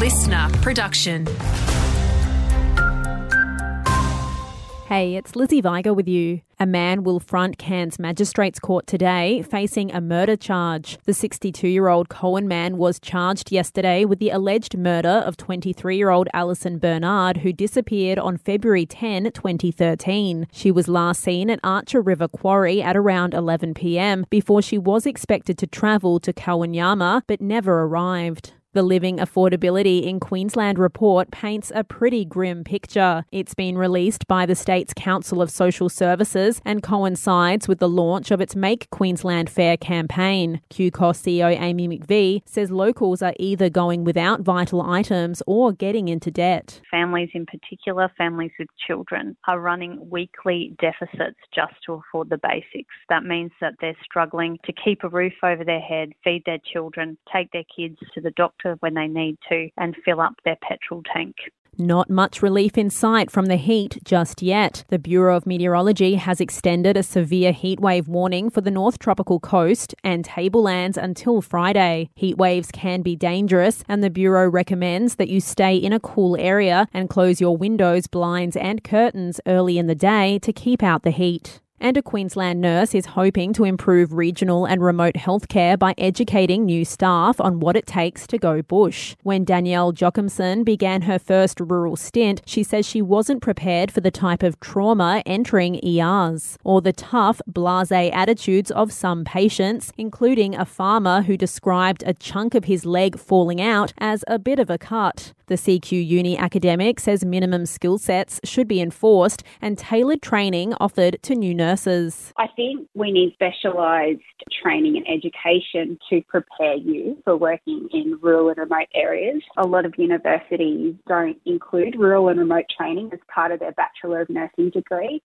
LiSTNR production. Hey, it's Lizzie Viger with you. A man will front Cairns Magistrates Court today facing a murder charge. The 62 year old Coen man was charged yesterday with the alleged murder of 23 year old Alison Bernard, who disappeared on February 10, 2013. She was last seen at Archer River Quarry at around 11 pm before she was expected to travel to Kowanyama but never arrived. The Living Affordability in Queensland report paints a pretty grim picture. It's been released by the state's Council of Social Services and coincides with the launch of its Make Queensland Fair campaign. QCOSS CEO Aimee McVeigh says locals are either going without vital items or getting into debt. Families in particular, families with children, are running weekly deficits just to afford the basics. That means that they're struggling to keep a roof over their head, feed their children, take their kids to the doctor when they need to and fill up their petrol tank. Not much relief in sight from the heat just yet. The Bureau of Meteorology has extended a severe heatwave warning for the North Tropical Coast and tablelands until Friday. Heatwaves can be dangerous, and the Bureau recommends that you stay in a cool area and close your windows, blinds, and curtains early in the day to keep out the heat. And a Queensland nurse is hoping to improve regional and remote healthcare by educating new staff on what it takes to go bush. When Danielle Jochimson began her first rural stint, she says she wasn't prepared for the type of trauma entering ERs or the tough, blase attitudes of some patients, including a farmer who described a chunk of his leg falling out as a bit of a cut. The CQ Uni academic says minimum skill sets should be enforced and tailored training offered to new nurses. I think we need specialised training and education to prepare you for working in rural and remote areas. A lot of universities don't include rural and remote training as part of their Bachelor of Nursing degree.